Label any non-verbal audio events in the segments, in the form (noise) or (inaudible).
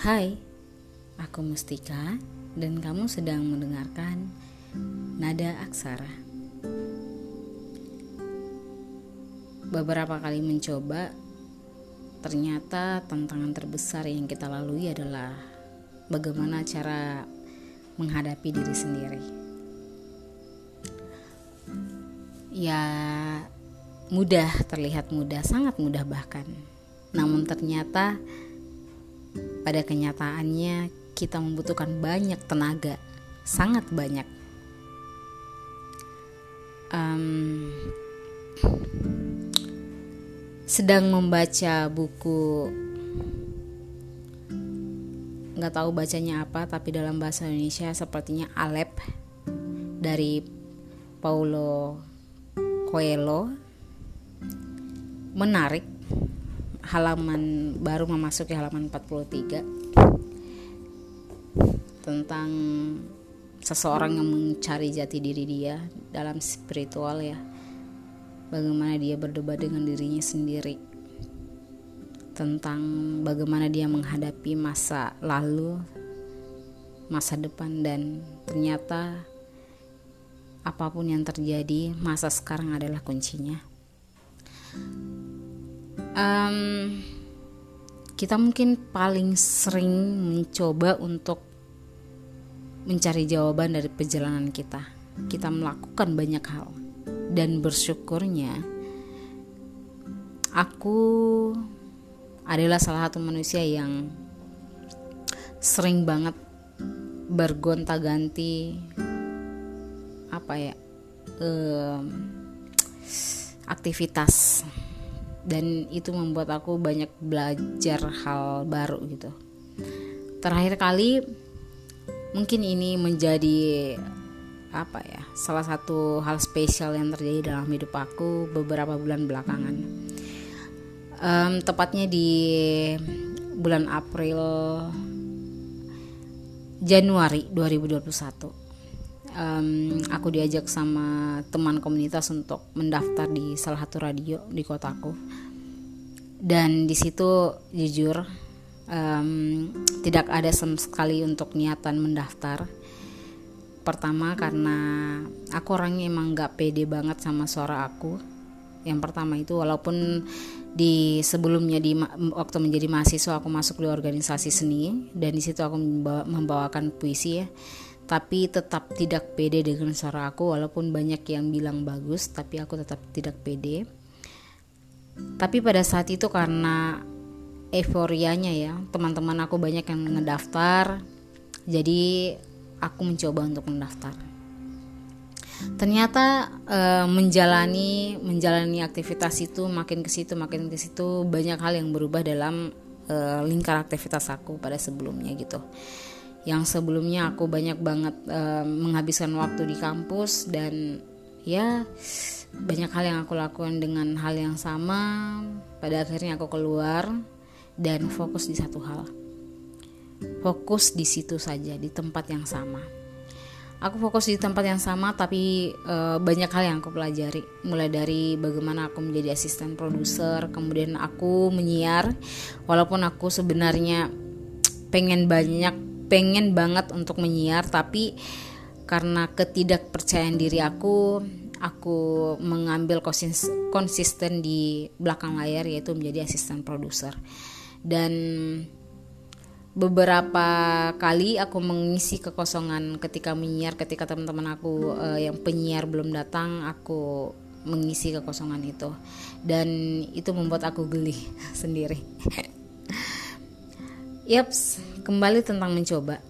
Hai, aku Mustika dan kamu sedang mendengarkan Nada Aksara. Beberapa kali mencoba, ternyata tantangan terbesar yang kita lalui adalah bagaimana cara menghadapi diri sendiri. Ya, mudah terlihat mudah, sangat mudah bahkan. Namun ternyata pada kenyataannya, kita membutuhkan banyak tenaga, sangat banyak. Um, sedang membaca buku, nggak tahu bacanya apa, tapi dalam bahasa Indonesia sepertinya Alep dari Paulo Coelho. Menarik, halaman baru memasuki halaman 43 tentang seseorang yang mencari jati diri dia dalam spiritual ya. Bagaimana dia berdebat dengan dirinya sendiri. Tentang bagaimana dia menghadapi masa lalu masa depan dan ternyata apa pun yang terjadi masa sekarang adalah kuncinya um, kita mungkin paling sering mencoba untuk mencari jawaban dari perjalanan kita. Kita melakukan banyak hal dan bersyukurnya aku adalah salah satu manusia yang sering banget bergonta-ganti apa ya um, aktivitas dan itu membuat aku banyak belajar hal baru gitu. Terakhir kali mungkin ini menjadi apa ya salah satu hal spesial yang terjadi dalam hidup aku beberapa bulan belakangan. Um, tepatnya di bulan April Januari 2021 um, aku diajak sama teman komunitas untuk mendaftar di salah satu radio di kotaku dan di situ jujur um, tidak ada sama sekali untuk niatan mendaftar. Pertama karena aku orangnya emang gak pede banget sama suara aku. Yang pertama itu walaupun di sebelumnya di waktu menjadi mahasiswa aku masuk di organisasi seni. Dan di situ aku membawakan puisi ya tapi tetap tidak pede dengan suara aku walaupun banyak yang bilang bagus tapi aku tetap tidak pede. Tapi pada saat itu karena euforianya ya teman-teman aku banyak yang ngedaftar jadi aku mencoba untuk mendaftar. Ternyata e, menjalani menjalani aktivitas itu makin ke situ makin ke situ banyak hal yang berubah dalam e, lingkar aktivitas aku pada sebelumnya gitu yang sebelumnya aku banyak banget uh, menghabiskan waktu di kampus dan ya banyak hal yang aku lakukan dengan hal yang sama. Pada akhirnya aku keluar dan fokus di satu hal. Fokus di situ saja di tempat yang sama. Aku fokus di tempat yang sama tapi uh, banyak hal yang aku pelajari. Mulai dari bagaimana aku menjadi asisten produser kemudian aku menyiar. Walaupun aku sebenarnya pengen banyak pengen banget untuk menyiar tapi karena ketidakpercayaan diri aku aku mengambil konsisten di belakang layar yaitu menjadi asisten produser. Dan beberapa kali aku mengisi kekosongan ketika menyiar ketika teman-teman aku uh, yang penyiar belum datang aku mengisi kekosongan itu. Dan itu membuat aku geli (laughs) sendiri. Yaps, kembali tentang mencoba.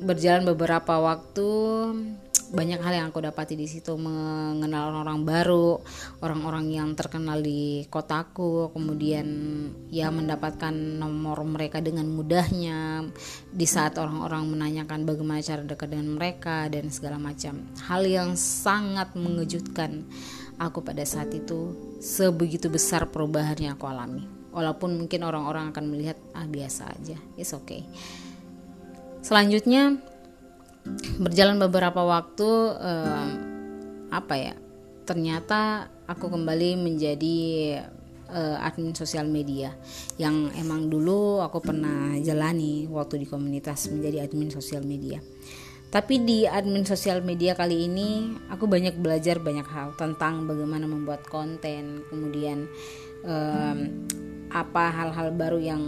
Berjalan beberapa waktu, banyak hal yang aku dapati di situ mengenal orang-orang baru, orang-orang yang terkenal di kotaku, kemudian ya mendapatkan nomor mereka dengan mudahnya di saat orang-orang menanyakan bagaimana cara dekat dengan mereka dan segala macam. Hal yang sangat mengejutkan aku pada saat itu sebegitu besar perubahan yang aku alami walaupun mungkin orang-orang akan melihat ah biasa aja it's okay selanjutnya berjalan beberapa waktu um, apa ya ternyata aku kembali menjadi uh, admin sosial media yang emang dulu aku pernah jalani waktu di komunitas menjadi admin sosial media. Tapi di admin sosial media kali ini aku banyak belajar banyak hal tentang bagaimana membuat konten, kemudian um, apa hal-hal baru yang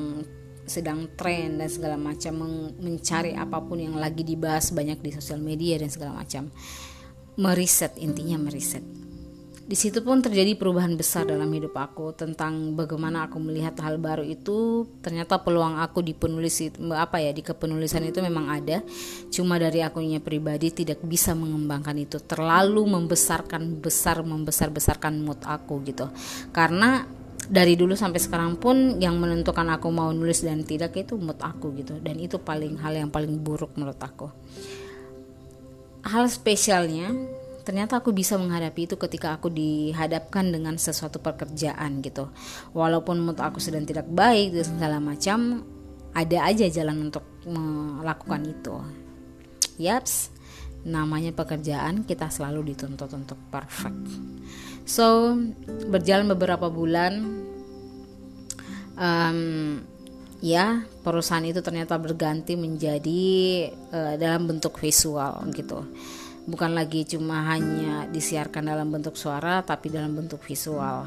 sedang tren dan segala macam mencari apa pun yang lagi dibahas banyak di sosial media dan segala macam. Meriset intinya meriset. Di situ pun terjadi perubahan besar dalam hidup aku tentang bagaimana aku melihat hal baru itu. Ternyata peluang aku di penulis apa ya di kepenulisan itu memang ada. Cuma dari akunya pribadi tidak bisa mengembangkan itu. Terlalu membesarkan besar membesar besarkan mood aku gitu. Karena dari dulu sampai sekarang pun yang menentukan aku mau nulis dan tidak itu mood aku gitu. Dan itu paling hal yang paling buruk menurut aku. Hal spesialnya ternyata aku bisa menghadapi itu ketika aku dihadapkan dengan sesuatu pekerjaan gitu. Walaupun mood aku sedang tidak baik dan segala macam ada aja jalan untuk melakukan itu. Yaps namanya pekerjaan kita selalu dituntut untuk perfect so berjalan beberapa bulan um, ya perusahaan itu ternyata berganti menjadi uh, dalam bentuk visual gitu bukan lagi cuma hanya disiarkan dalam bentuk suara tapi dalam bentuk visual.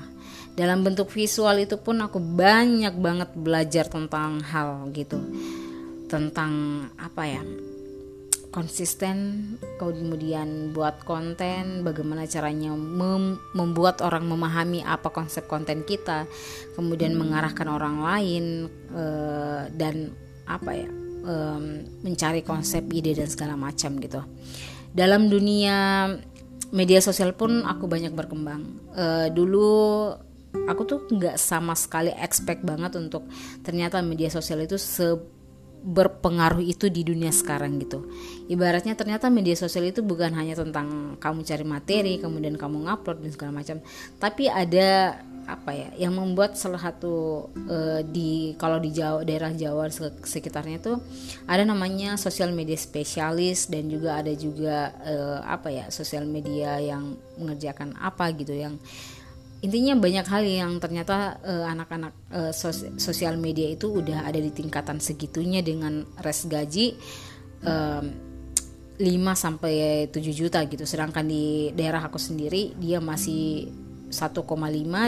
Dalam bentuk visual itu pun aku banyak banget belajar tentang hal gitu. Tentang apa ya? Konsisten kemudian buat konten bagaimana caranya mem membuat orang memahami apa konsep konten kita kemudian mengarahkan orang lain uh, dan apa ya um, mencari konsep ide dan segala macam gitu. Dalam dunia media sosial pun aku banyak berkembang. Uh, dulu aku tuh nggak sama sekali expect banget untuk ternyata media sosial itu se berpengaruh itu di dunia sekarang gitu. Ibaratnya ternyata media sosial itu bukan hanya tentang kamu cari materi, kemudian kamu ngupload dan segala macam, tapi ada apa ya yang membuat salah satu uh, di kalau di Jawa daerah Jawa sekitarnya itu ada namanya sosial media spesialis dan juga ada juga uh, apa ya sosial media yang mengerjakan apa gitu yang intinya banyak hal yang ternyata uh, anak-anak uh, sos sosial media itu udah ada di tingkatan segitunya dengan res gaji um, 5 sampai 7 juta gitu. Sedangkan di daerah aku sendiri dia masih 1,5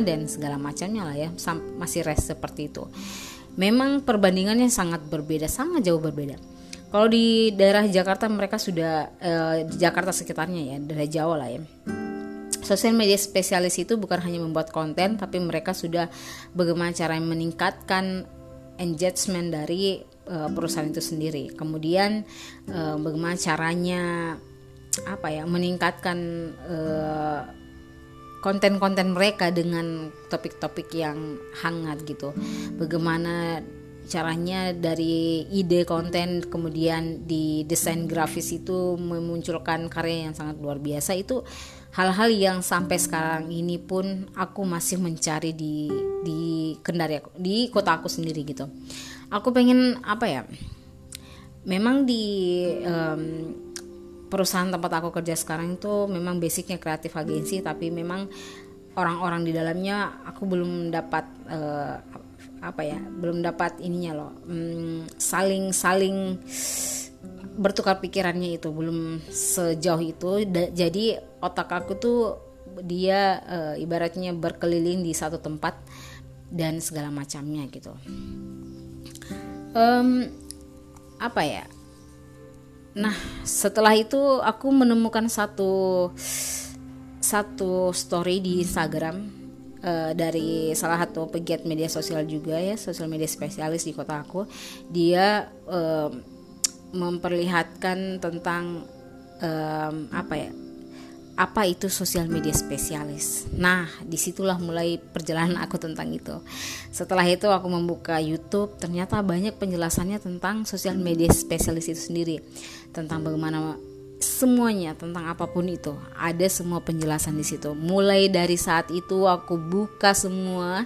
dan segala macamnya lah ya masih res seperti itu. Memang perbandingannya sangat berbeda sangat jauh berbeda. Kalau di daerah Jakarta mereka sudah eh, Jakarta sekitarnya ya daerah Jawa lah ya Sosial media spesialis itu bukan hanya membuat konten, tapi mereka sudah bagaimana cara meningkatkan engagement dari uh, perusahaan itu sendiri. Kemudian uh, bagaimana caranya apa ya meningkatkan uh, konten-konten mereka dengan topik-topik yang hangat gitu. Bagaimana caranya dari ide konten kemudian di desain grafis itu memunculkan karya yang sangat luar biasa itu hal-hal yang sampai sekarang ini pun aku masih mencari di di kendari di kota aku sendiri gitu. Aku pengen apa ya? Memang di um, perusahaan tempat aku kerja sekarang itu memang basicnya kreatif agensi tapi memang orang-orang di dalamnya aku belum dapat uh, apa ya belum dapat ininya loh. Um, saling saling bertukar pikirannya itu belum sejauh itu. Da, jadi otak aku tuh dia uh, ibaratnya berkeliling di satu tempat dan segala macamnya gitu. Um, apa ya? Nah, setelah itu aku menemukan satu satu story di Instagram uh, dari salah satu pegiat media sosial juga ya, sosial media spesialis di kota aku. Dia uh, memperlihatkan tentang um, apa ya? apa itu sosial media spesialis. Nah, di situlah mulai perjalanan aku tentang itu. Setelah itu aku membuka YouTube, ternyata banyak penjelasannya tentang sosial media spesialis itu sendiri, tentang bagaimana semuanya tentang apa pun itu. Ada semua penjelasan di situ. Mulai dari saat itu aku buka semua.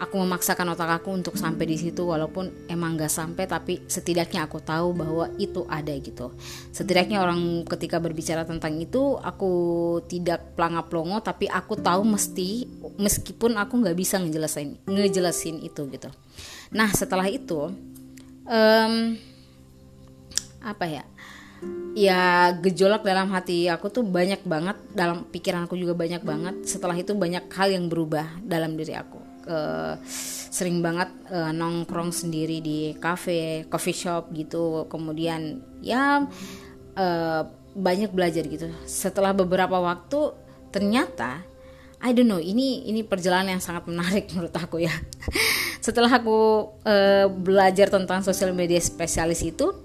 Aku memaksakan otak aku untuk sampai di situ walaupun emang gak sampai tapi setidaknya aku tahu bahwa itu ada gitu. Setidaknya orang ketika berbicara tentang itu aku tidak pelangap plongo tapi aku tahu mesti meskipun aku nggak bisa ngejelasin ngejelasin itu gitu. Nah setelah itu um, apa ya ya gejolak dalam hati aku tuh banyak banget dalam pikiranku juga banyak banget. Setelah itu banyak hal yang berubah dalam diri aku. Sering banget uh, nongkrong sendiri di cafe coffee shop gitu. Kemudian ya uh, banyak belajar gitu. Setelah beberapa waktu ternyata I don't know ini ini perjalanan yang sangat menarik (laughs) menurut aku ya. Setelah aku uh, belajar tentang sosial media spesialis itu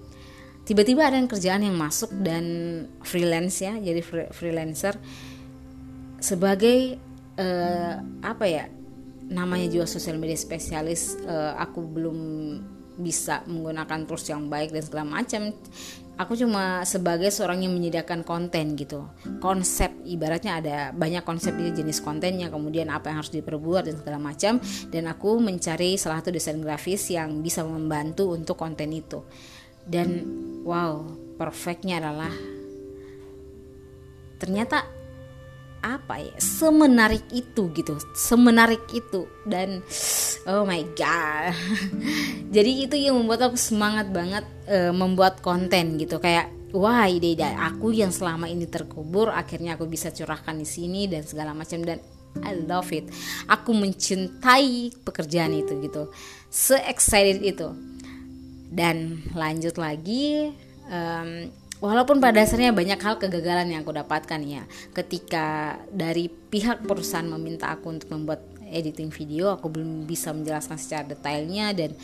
tiba-tiba ada yang kerjaan yang masuk dan freelance ya jadi freelancer. Sebagai uh, apa ya namanya juga sosial media spesialis uh, aku belum bisa menggunakan tools yang baik dan segala macam. Aku cuma sebagai seorang yang menyediakan konten gitu. Konsep ibaratnya ada banyak konsep jenis kontennya kemudian apa yang harus diperbuat dan segala macam. Dan aku mencari salah satu desain grafis yang bisa membantu untuk konten itu dan wow perfectnya adalah ternyata apa ya semenarik itu gitu semenarik itu. Dan oh my god. (laughs) Jadi itu yang membuat aku semangat banget uh, membuat konten gitu. Kayak wah ide-ide aku yang selama ini terkubur akhirnya aku bisa curahkan di sini dan segala macam. Dan I love it. Aku mencintai pekerjaan itu gitu. Se excited itu dan lanjut lagi um, walaupun pada dasarnya banyak hal kegagalan yang aku dapatkan ya ketika dari pihak perusahaan meminta aku untuk membuat editing video aku belum bisa menjelaskan secara detailnya. Dan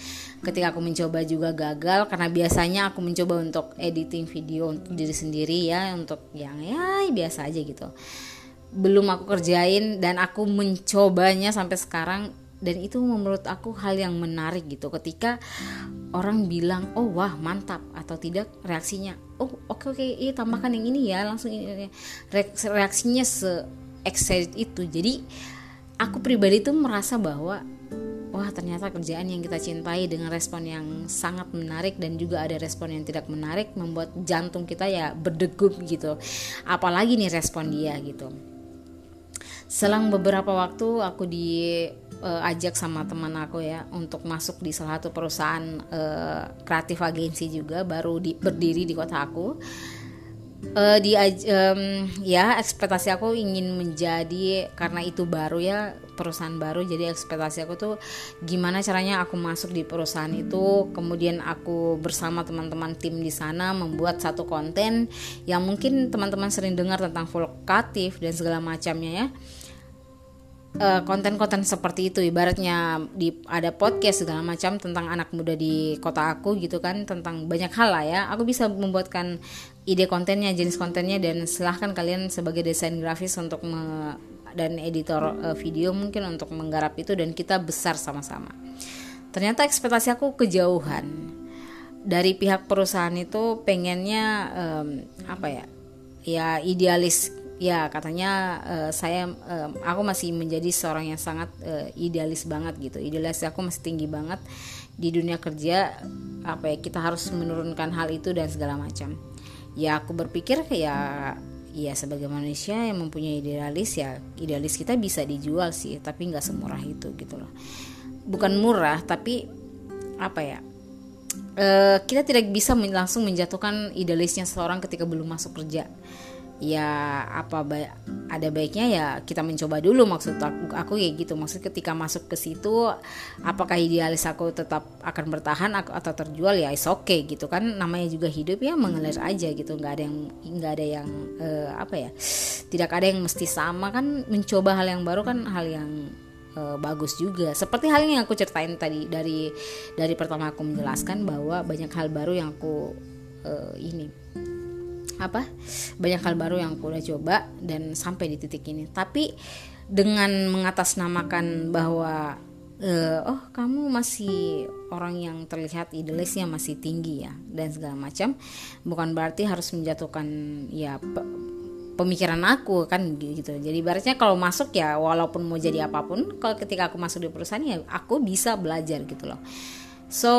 ketika aku mencoba juga gagal karena biasanya aku mencoba untuk editing video untuk diri sendiri ya untuk yang ya biasa aja gitu. Belum aku kerjain dan aku mencobanya sampai sekarang dan itu menurut aku hal yang menarik gitu. Ketika orang bilang oh wah mantap atau tidak reaksinya oh oke okay, oke okay, iya tambahkan yang ini ya langsung ini reaksinya se excited itu. Jadi aku pribadi tuh merasa bahwa wah ternyata kerjaan yang kita cintai dengan respon yang sangat menarik dan juga ada respon yang tidak menarik membuat jantung kita ya berdegup gitu. Apalagi nih respon dia gitu selang beberapa waktu aku diajak uh, sama teman aku ya untuk masuk di salah satu perusahaan uh, kreatif agensi juga baru di, berdiri di kota aku. Uh, di um, ya ekspektasi aku ingin menjadi karena itu baru ya perusahaan baru jadi ekspektasi aku tuh gimana caranya aku masuk di perusahaan itu. Kemudian aku bersama teman-teman tim di sana membuat satu konten yang mungkin teman-teman sering dengar tentang vokatif dan segala macamnya ya eh, konten-konten seperti itu. Ibaratnya di ada podcast segala macam tentang anak muda di kota aku gitu kan tentang banyak hal lah ya. Aku bisa membuatkan ide kontennya jenis kontennya dan silahkan kalian sebagai desain grafis untuk me, dan editor uh, video mungkin untuk menggarap itu dan kita besar sama-sama. Ternyata ekspektasi aku kejauhan. Dari pihak perusahaan itu pengennya um, apa ya ya idealis ya katanya uh, saya uh, aku masih menjadi seorang yang sangat uh, idealis banget gitu. Idealis aku masih tinggi banget di dunia kerja. Apa ya kita harus menurunkan hal itu dan segala macam. Ya aku berpikir ya ya sebagai manusia yang mempunyai idealis ya idealis kita bisa dijual sih tapi nggak semurah itu gitu loh. Bukan murah tapi apa ya uh, kita tidak bisa langsung menjatuhkan idealisnya seseorang ketika belum masuk kerja ya apa baik ada baiknya ya kita mencoba dulu maksud aku aku kayak gitu. Maksud ketika masuk ke situ apakah idealis aku tetap akan bertahan atau terjual? Ya is okay, gitu kan. Namanya juga hidup ya mengalir aja gitu. Nggak ada yang nggak ada yang uh, apa ya tidak ada yang mesti sama kan. Mencoba hal yang baru kan hal yang uh, bagus juga. Seperti hal yang aku ceritain tadi dari dari pertama aku menjelaskan bahwa banyak hal baru yang aku uh, ini apa banyak hal baru yang aku udah coba dan sampai di titik ini. Tapi dengan mengatasnamakan bahwa uh, oh kamu masih orang yang terlihat idealisnya masih tinggi ya dan segala macam bukan berarti harus menjatuhkan ya pe pemikiran aku kan gitu. Jadi ibaratnya kalau masuk ya walaupun mau jadi apa pun kalau ketika aku masuk di perusahaan ya aku bisa belajar gitu loh So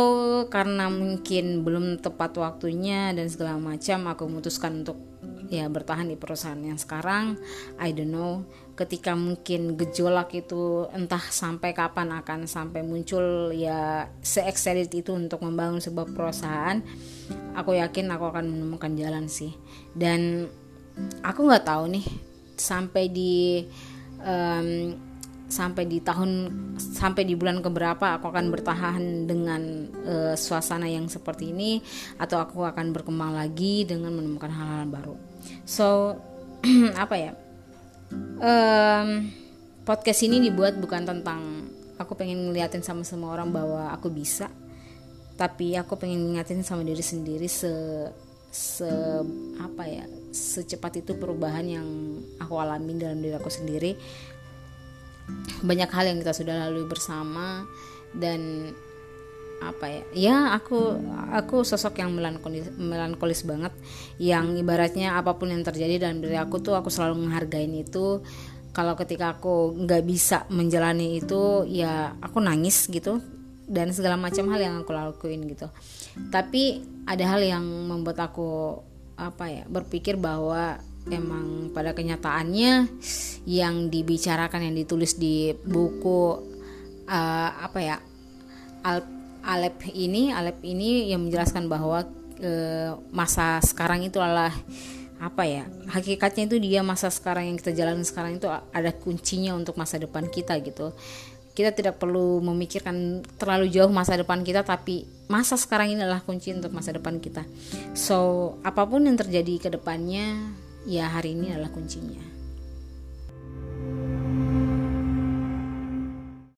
karena mungkin belum tepat waktunya dan segala macam aku memutuskan untuk ya bertahan di perusahaan yang sekarang. I don't know ketika mungkin gejolak itu entah sampai kapan akan sampai muncul ya se excited itu untuk membangun sebuah perusahaan aku yakin aku akan menemukan jalan sih. Dan aku nggak tahu nih sampai di um, sampai di tahun sampai di bulan keberapa aku akan bertahan dengan uh, suasana yang seperti ini atau aku akan berkembang lagi dengan menemukan hal-hal baru. So (clears throat) apa ya? Um, podcast ini dibuat bukan tentang aku pengen ngeliatin sama semua orang bahwa aku bisa, tapi aku pengen ngingatin sama diri sendiri se se apa ya secepat itu perubahan yang aku alami dalam diri aku sendiri banyak hal yang kita sudah lalui bersama dan apa ya? Ya aku aku sosok yang melankolis melankolis banget. Yang ibaratnya apa pun yang terjadi dalam diri aku tuh aku selalu menghargai itu. Kalau ketika aku nggak bisa menjalani itu ya aku nangis gitu. Dan segala macam hal yang aku lakuin gitu. Tapi ada hal yang membuat aku apa ya berpikir bahwa emang pada kenyataannya yang dibicarakan yang ditulis di buku uh, apa ya Al Alep ini Alep ini yang menjelaskan bahwa uh, masa sekarang itu adalah apa ya hakikatnya itu dia masa sekarang yang kita jalani sekarang itu ada kuncinya untuk masa depan kita gitu. Kita tidak perlu memikirkan terlalu jauh masa depan kita tapi masa sekarang ini adalah kunci untuk masa depan kita. So apa pun yang terjadi ke depannya ya hari ini adalah kuncinya